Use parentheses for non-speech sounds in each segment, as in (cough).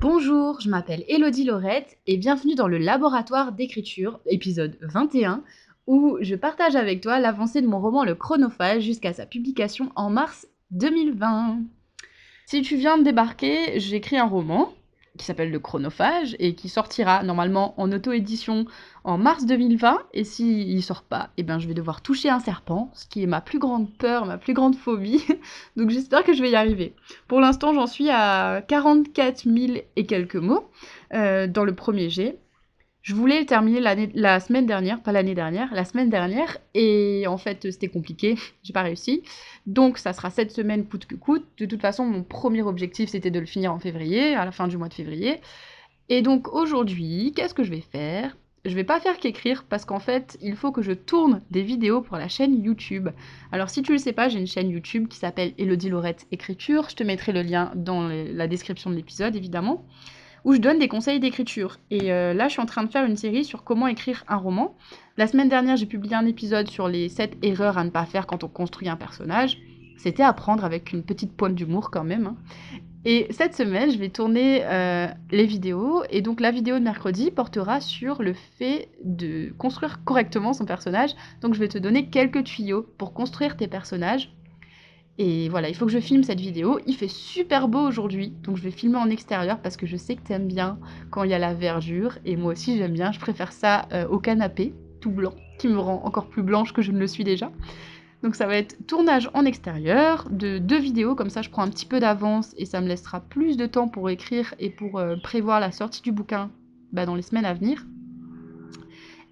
Bonjour, je m'appelle Elodie Laurette et bienvenue dans le laboratoire d'écriture, épisode 21, où je partage avec toi l'avancée de mon roman Le Chronophage jusqu'à sa publication en mars 2020. Si tu viens de débarquer, j'écris un roman qui s'appelle Le Chronophage et qui sortira normalement en auto-édition en mars 2020. Et s'il ne sort pas, eh ben, je vais devoir toucher un serpent, ce qui est ma plus grande peur, ma plus grande phobie. (laughs) Donc j'espère que je vais y arriver. Pour l'instant, j'en suis à 44 000 et quelques mots euh, dans le premier jet. Je voulais terminer la semaine dernière, pas l'année dernière, la semaine dernière, et en fait c'était compliqué, (laughs) j'ai pas réussi. Donc ça sera cette semaine coûte que coûte. De toute façon, mon premier objectif c'était de le finir en février, à la fin du mois de février. Et donc aujourd'hui, qu'est-ce que je vais faire? Je vais pas faire qu'écrire parce qu'en fait, il faut que je tourne des vidéos pour la chaîne YouTube. Alors si tu le sais pas, j'ai une chaîne YouTube qui s'appelle Elodie Laurette Écriture. Je te mettrai le lien dans la description de l'épisode évidemment où je donne des conseils d'écriture. Et euh, là, je suis en train de faire une série sur comment écrire un roman. La semaine dernière, j'ai publié un épisode sur les 7 erreurs à ne pas faire quand on construit un personnage. C'était à prendre avec une petite pointe d'humour quand même. Hein. Et cette semaine, je vais tourner euh, les vidéos. Et donc la vidéo de mercredi portera sur le fait de construire correctement son personnage. Donc je vais te donner quelques tuyaux pour construire tes personnages et voilà, il faut que je filme cette vidéo. Il fait super beau aujourd'hui, donc je vais filmer en extérieur parce que je sais que tu aimes bien quand il y a la verdure. Et moi aussi j'aime bien, je préfère ça euh, au canapé, tout blanc, qui me rend encore plus blanche que je ne le suis déjà. Donc ça va être tournage en extérieur de deux vidéos, comme ça je prends un petit peu d'avance et ça me laissera plus de temps pour écrire et pour euh, prévoir la sortie du bouquin bah, dans les semaines à venir.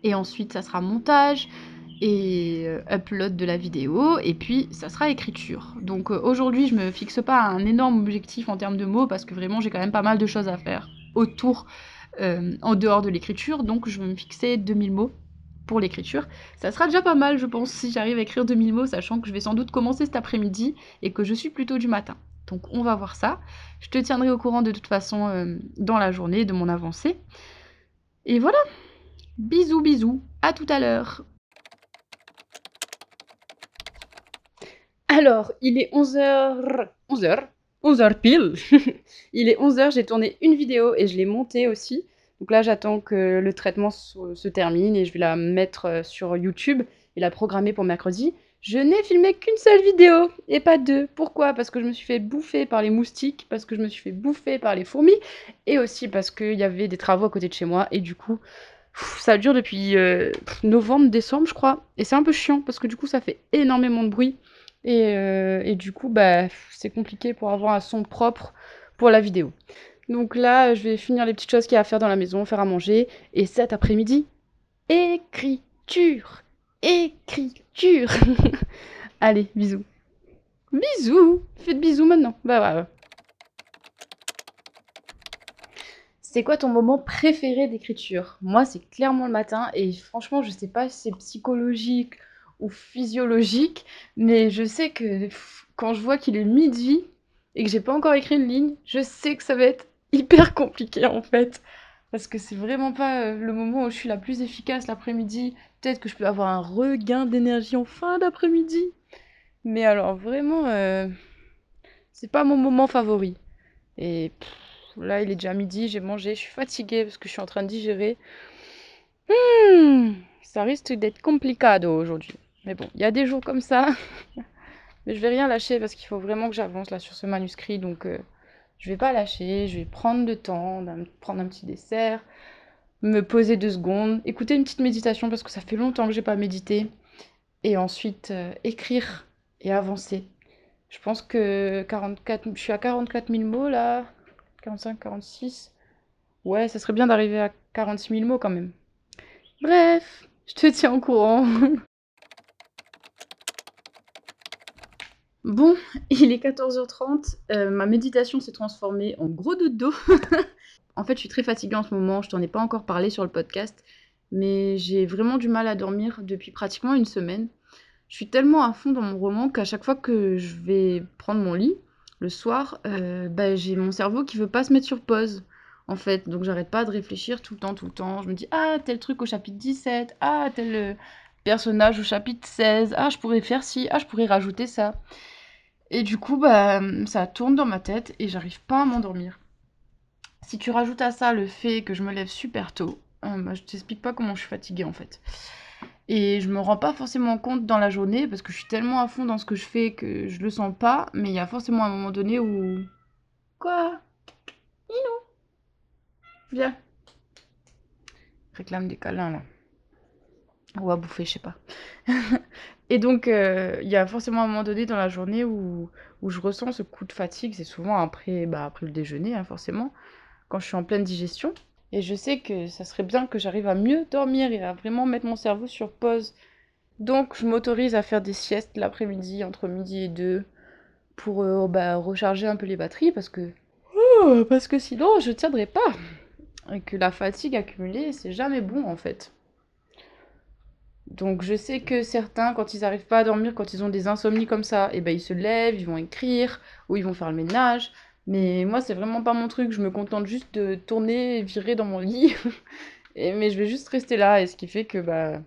Et ensuite ça sera montage, et euh, upload de la vidéo et puis ça sera écriture. Donc euh, aujourd'hui je me fixe pas un énorme objectif en termes de mots parce que vraiment j'ai quand même pas mal de choses à faire autour euh, en dehors de l'écriture donc je vais me fixer 2000 mots pour l'écriture. Ça sera déjà pas mal je pense si j'arrive à écrire 2000 mots sachant que je vais sans doute commencer cet après-midi et que je suis plutôt du matin. Donc on va voir ça. Je te tiendrai au courant de toute façon dans la journée de mon avancée. Et voilà. Bisous bisous. À tout à l'heure. Alors, il est 11h. 11h 11h pile (laughs) Il est 11h, j'ai tourné une vidéo et je l'ai montée aussi. Donc là, j'attends que le traitement se, termine et je vais la mettre euh, sur YouTube et la programmer pour mercredi. Je n'ai filmé qu'une seule vidéo et pas deux. Pourquoi? Parce que je me suis fait bouffer par les moustiques, parce que je me suis fait bouffer par les fourmis et aussi parce qu'il y avait des travaux à côté de chez moi et du coup, ça dure depuis euh, novembre, décembre, je crois. Et c'est un peu chiant parce que du coup, ça fait énormément de bruit. Euh, et, du coup, bah, c'est compliqué pour avoir un son propre pour la vidéo. Donc là, je vais finir les petites choses qu'il y a à faire dans la maison, faire à manger. Et cet après-midi, écriture Écriture (laughs) Allez, bisous. Bisous Faites bisous maintenant. Bah ouais. C'est quoi ton moment préféré d'écriture? Moi, c'est clairement le matin et franchement, je sais pas si c'est psychologique ou physiologique, mais je sais que quand je vois qu'il est midi et que j'ai pas encore écrit une ligne, je sais que ça va être (laughs) hyper compliqué en fait. Parce que c'est vraiment pas euh, le moment où je suis la plus efficace l'après-midi. Peut-être que je peux avoir un regain d'énergie en fin d'après-midi. Mais alors vraiment, euh, c'est pas mon moment favori. Et là, il est déjà midi, j'ai mangé, je suis fatiguée parce que je suis en train de digérer. Hmm, ça risque d'être compliqué aujourd'hui. Mais bon, il y a des jours comme ça. (laughs) Mais je vais rien lâcher parce qu'il faut vraiment que j'avance là sur ce manuscrit. Donc euh, je vais pas lâcher. Je vais prendre le temps, prendre un petit dessert, me poser deux secondes, écouter une petite méditation parce que ça fait longtemps que j'ai pas médité. Et ensuite euh, écrire et avancer. Je pense que 44, je suis à 44 000 mots là. 45, 46. Ouais, ça serait bien d'arriver à 46 000 mots quand même. Bref, je te tiens au courant. (laughs) Bon, (laughs) il est 14h30, euh, ma méditation s'est transformée en gros dodo. (laughs) en fait, je suis très fatiguée en ce moment, je t'en ai pas encore parlé sur le podcast, mais j'ai vraiment du mal à dormir depuis pratiquement une semaine. Je suis tellement à fond dans mon roman qu'à chaque fois que je vais prendre mon lit, le soir, euh, bah, j'ai mon cerveau qui veut pas se mettre sur pause. En fait, donc j'arrête pas de réfléchir tout le temps, tout le temps. Je me dis, ah, tel truc au chapitre 17, ah, tel euh, personnage au chapitre 16, ah, je pourrais faire ci, ah, je pourrais rajouter ça. Et du coup, bah, ça tourne dans ma tête et j'arrive pas à m'endormir. Si tu rajoutes à ça le fait que je me lève super tôt, euh, bah, je t'explique pas comment je suis fatiguée en fait. Et je me rends pas forcément compte dans la journée parce que je suis tellement à fond dans ce que je fais que je le sens pas, mais il y a forcément un moment donné où. Quoi? Inou Viens. Réclame des câlins là. Ou à bouffer, je sais pas. (laughs) Et donc, euh, il y a forcément un moment donné dans la journée où, où je ressens ce coup de fatigue. C'est souvent après, bah, après le déjeuner, hein, forcément, quand je suis en pleine digestion. Et je sais que ça serait bien que j'arrive à mieux dormir et à vraiment mettre mon cerveau sur pause. Donc, je m'autorise à faire des siestes l'après-midi, entre midi et deux, pour euh, bah, recharger un peu les batteries, parce que, oh, parce que sinon, je tiendrai pas. Et que la fatigue accumulée, c'est jamais bon, en fait. Donc je sais que certains, quand ils n'arrivent pas à dormir, quand ils ont des insomnies comme ça, et eh ben ils se lèvent, ils vont écrire, ou ils vont faire le ménage. Mais moi, c'est vraiment pas mon truc. Je me contente juste de tourner, virer dans mon lit. (laughs) et, mais je vais juste rester là, et ce qui fait que bah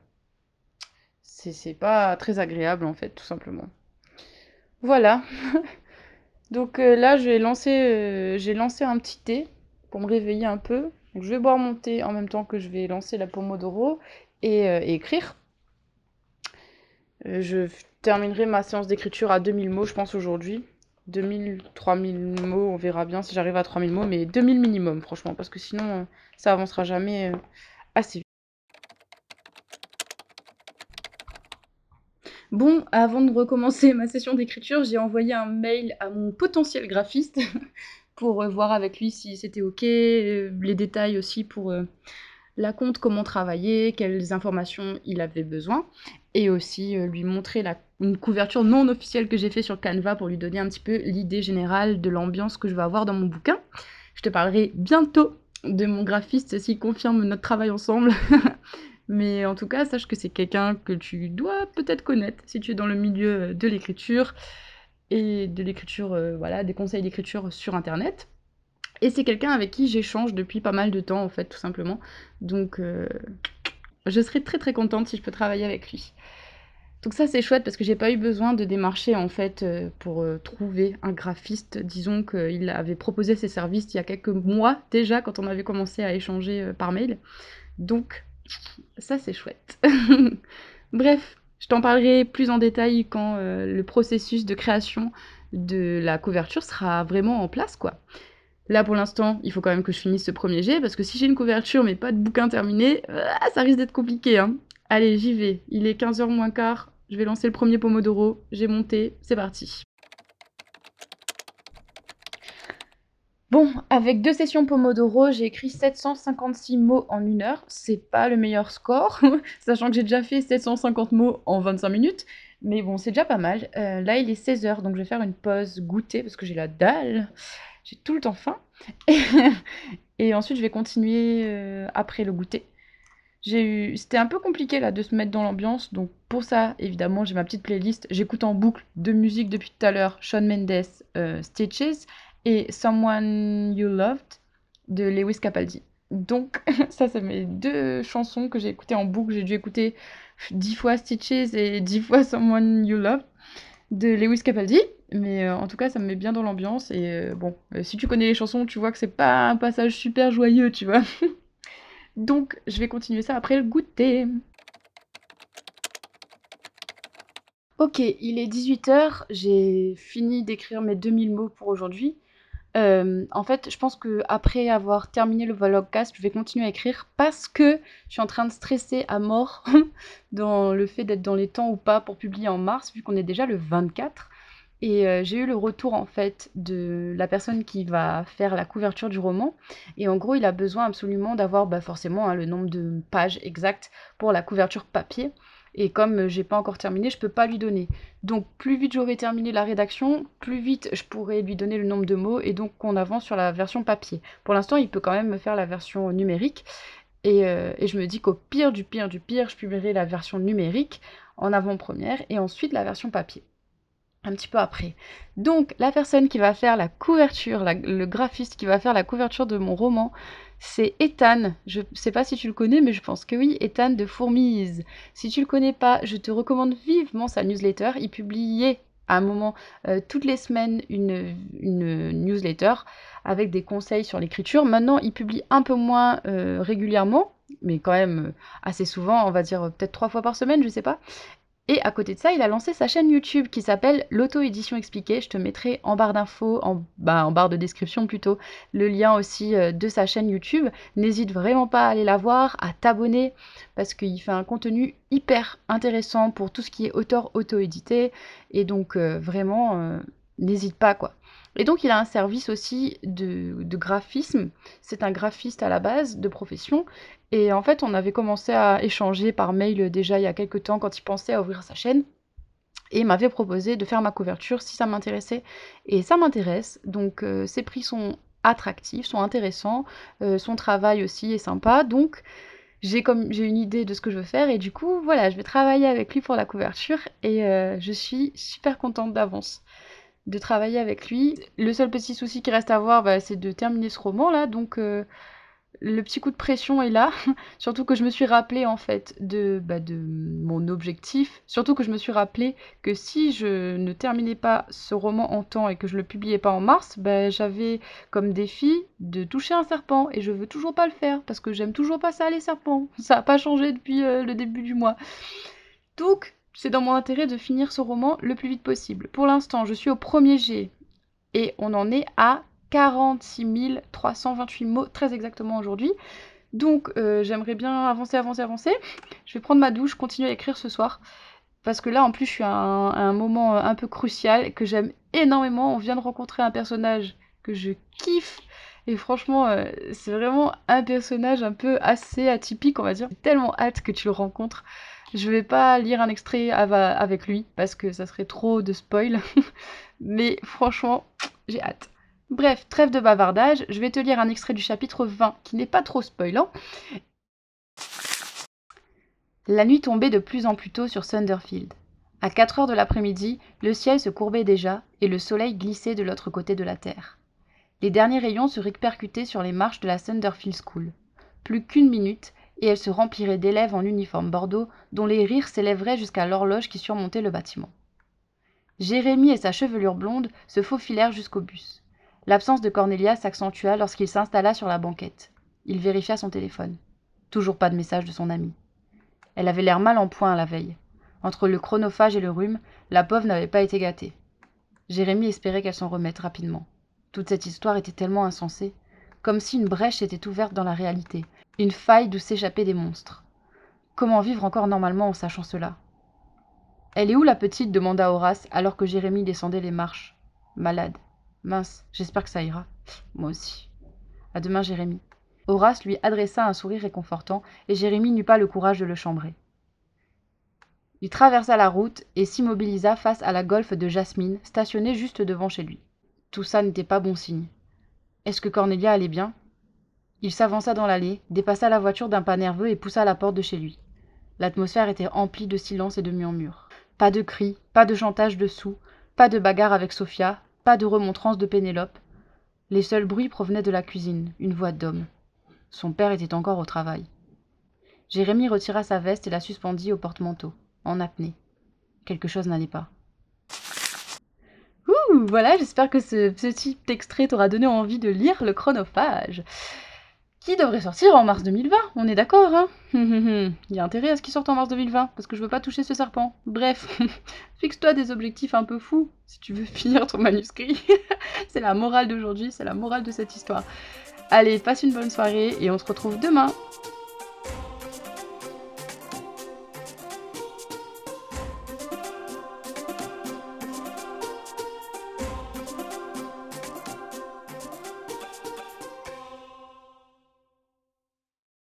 c'est pas très agréable en fait, tout simplement. Voilà. (laughs) Donc euh, là, euh, j'ai lancé un petit thé pour me réveiller un peu. Je vais boire mon thé en même temps que je vais lancer la Pomodoro et, euh, et écrire. Euh, je terminerai ma séance d'écriture à 2000 mots, je pense, aujourd'hui. 2000, 3000 mots, on verra bien si j'arrive à 3000 mots, mais 2000 minimum, franchement, parce que sinon, euh, ça avancera jamais euh, assez vite. Bon, avant de recommencer (laughs) ma session d'écriture, j'ai envoyé un mail à mon potentiel graphiste (laughs) pour voir avec lui si c'était ok, les détails aussi pour la compte, comment travailler, quelles informations il avait besoin, et aussi euh, lui montrer une couverture non officielle que j'ai fait sur Canva pour lui donner un petit peu l'idée générale de l'ambiance que je vais avoir dans mon bouquin. Je te parlerai bientôt de mon graphiste s'il confirme notre travail ensemble. (laughs) Mais en tout cas, sache que c'est quelqu'un que tu dois peut-être connaître si tu es dans le milieu de l'écriture et de l'écriture, euh, voilà, des conseils d'écriture sur Internet. Et c'est quelqu'un avec qui j'échange depuis pas mal de temps, en fait, tout simplement. Donc, euh, je serais très très contente si je peux travailler avec lui. Donc ça c'est chouette parce que j'ai pas eu besoin de démarcher en fait euh, pour euh, trouver un graphiste. Disons qu'il avait proposé ses services il y a quelques mois déjà quand on avait commencé à échanger par mail. Donc ça c'est chouette. (laughs) Bref, je t'en parlerai plus en détail quand le processus de création de la couverture sera vraiment en place quoi. Là, pour l'instant, il faut quand même que je finisse ce premier jet, parce que si j'ai une couverture mais pas de bouquin terminé, euh, ça risque d'être compliqué. Hein. Allez, j'y vais. Il est 15h moins quart. Je vais lancer le premier Pomodoro. J'ai monté. C'est parti. Bon, avec deux sessions Pomodoro, j'ai écrit 756 mots en une heure. C'est pas le meilleur score, (laughs) sachant que j'ai déjà fait 750 mots en 25 minutes. Mais bon, c'est déjà pas mal. Euh, là, il est 16h, donc je vais faire une pause goûter parce que j'ai la dalle j'ai tout le temps faim. (laughs) et ensuite, je vais continuer euh, après le goûter. J'ai eu... C'était un peu compliqué là de se mettre dans l'ambiance, donc pour ça, évidemment, j'ai ma petite playlist. J'écoute en boucle de musique depuis tout à l'heure, Shawn Mendes, euh, Stitches et Someone You Loved de Lewis Capaldi. Donc (laughs) ça, c'est mes deux chansons que j'ai écoutées en boucle. J'ai dû écouter dix fois Stitches et dix fois Someone You Loved de Lewis Capaldi. Mais euh, en tout cas, ça me met bien dans l'ambiance. Et euh, bon, euh, si tu connais les chansons, tu vois que c'est pas un passage super joyeux, tu vois. (laughs) Donc, je vais continuer ça après le goûter. Ok, il est 18h, j'ai fini d'écrire mes 2000 mots pour aujourd'hui. En fait, je pense que après avoir terminé le vlogcast, je vais continuer à écrire parce que je suis en train de stresser à mort (laughs) dans le fait d'être dans les temps ou pas pour publier en mars, vu qu'on est déjà le 24. Et euh, j'ai eu le retour en fait de la personne qui va faire la couverture du roman. Et en gros, il a besoin absolument d'avoir bah, forcément hein, le nombre de pages exactes pour la couverture papier. Et comme j'ai pas encore terminé, je peux pas lui donner. Donc plus vite j'aurai terminé la rédaction, plus vite je pourrai lui donner le nombre de mots et donc on avance sur la version papier. Pour l'instant, il peut quand même me faire la version numérique. Et, euh, et je me dis qu'au pire du pire du pire, je publierai la version numérique en avant-première et ensuite la version papier un petit peu après. Donc la personne qui va faire la couverture, le graphiste qui va faire la couverture de mon roman, c'est Ethan. Je sais pas si tu le connais, mais je pense que oui, Ethan de Fourmise. Si tu le connais pas, je te recommande vivement sa newsletter. Il publiait à un moment, toutes les semaines, une, newsletter avec des conseils sur l'écriture. Maintenant, il publie un peu moins régulièrement, mais quand même assez souvent, on va dire peut-être trois fois par semaine, je sais pas. Et à côté de ça, il a lancé sa chaîne YouTube qui s'appelle l'auto-édition expliquée. Je te mettrai en barre d'infos, en, bah, barre de description plutôt, le lien aussi euh, de sa chaîne YouTube. N'hésite vraiment pas à aller la voir, à t'abonner, parce qu'il fait un contenu hyper intéressant pour tout ce qui est auteur auto-édité. Et donc euh, vraiment, euh, n'hésite pas quoi. Et donc il a un service aussi de graphisme. C'est un graphiste à la base de profession et en fait, on avait commencé à échanger par mail déjà il y a quelques temps quand il pensait à ouvrir sa chaîne. Et m'avait proposé de faire ma couverture si ça m'intéressait. Et ça m'intéresse. Donc euh, ses prix sont attractifs, sont intéressants. Euh, son travail aussi est sympa. Donc j'ai comme j'ai une idée de ce que je veux faire. Et du coup, voilà, je vais travailler avec lui pour la couverture. Et euh, je suis super contente d'avance de travailler avec lui. Le seul petit souci qui reste à voir, bah, c'est de terminer ce roman là. Donc le petit coup de pression est là, (laughs) surtout que je me suis rappelé en fait de, bah, de mon objectif, surtout que je me suis rappelé que si je ne terminais pas ce roman en temps et que je le publiais pas en mars, bah, j'avais comme défi de toucher un serpent et je veux toujours pas le faire parce que j'aime toujours pas ça les serpents, (laughs) ça a pas changé depuis euh, le début du mois. Donc c'est dans mon intérêt de finir ce roman le plus vite possible. Pour l'instant je suis au premier G et on en est à 46 328 mots très exactement aujourd'hui. Donc euh, j'aimerais bien avancer, avancer, avancer. Je vais prendre ma douche, continuer à écrire ce soir. Parce que là, en plus, je suis à un, moment euh, un peu crucial que j'aime énormément. On vient de rencontrer un personnage que je kiffe. Et franchement, euh, c'est vraiment un personnage un peu assez atypique, on va dire. J'ai tellement hâte que tu le rencontres. Je vais pas lire un extrait avec lui parce que ça serait trop de spoil. (laughs) Mais franchement, j'ai hâte. Bref, trêve de bavardage, je vais te lire un extrait du chapitre 20 qui n'est pas trop spoilant. La nuit tombait de plus en plus tôt sur Sunderfield. À 4 heures de l'après-midi, le ciel se courbait déjà et le soleil glissait de l'autre côté de la terre. Les derniers rayons se répercutaient sur les marches de la Sunderfield School. Plus qu'une minute, et elle se remplirait d'élèves en uniforme bordeaux dont les rires s'élèveraient jusqu'à l'horloge qui surmontait le bâtiment. Jérémie et sa chevelure blonde se faufilèrent jusqu'au bus. L'absence de Cornelia s'accentua lorsqu'il s'installa sur la banquette. Il vérifia son téléphone. Toujours pas de message de son amie. Elle avait l'air mal en point la veille. Entre le chronophage et le rhume, la pauvre n'avait pas été gâtée. Jérémie espérait qu'elle s'en remette rapidement. Toute cette histoire était tellement insensée, comme si une brèche était ouverte dans la réalité, une faille d'où s'échappaient des monstres. Comment vivre encore normalement en sachant cela? Elle est où la petite? demanda Horace alors que Jérémie descendait les marches. Malade. Mince, j'espère que ça ira. Moi aussi. À demain, Jérémie. Horace lui adressa un sourire réconfortant, et Jérémie n'eut pas le courage de le chambrer. Il traversa la route et s'immobilisa face à la golfe de Jasmine, stationnée juste devant chez lui. Tout ça n'était pas bon signe. Est-ce que Cornelia allait bien? Il s'avança dans l'allée, dépassa la voiture d'un pas nerveux et poussa la porte de chez lui. L'atmosphère était emplie de silence et de murmures. Pas de cris, pas de chantage dessous, pas de bagarre avec Sophia, pas de remontrance de Pénélope. Les seuls bruits provenaient de la cuisine, une voix d'homme. Son père était encore au travail. Jérémie retira sa veste et la suspendit au porte-manteau, en apnée. Quelque chose n'allait pas. Ouh, voilà, j'espère que ce petit extrait t'aura donné envie de lire le chronophage qui devrait sortir en mars 2020, on est d'accord, hein (laughs) Il y a intérêt à ce qu'il sorte en mars 2020, parce que je veux pas toucher ce serpent. Bref, (laughs) fixe-toi des objectifs un peu fous, si tu veux (laughs) finir ton manuscrit. c'est la morale d'aujourd'hui, c'est la morale de cette histoire. Allez, passe une bonne soirée, et on se retrouve demain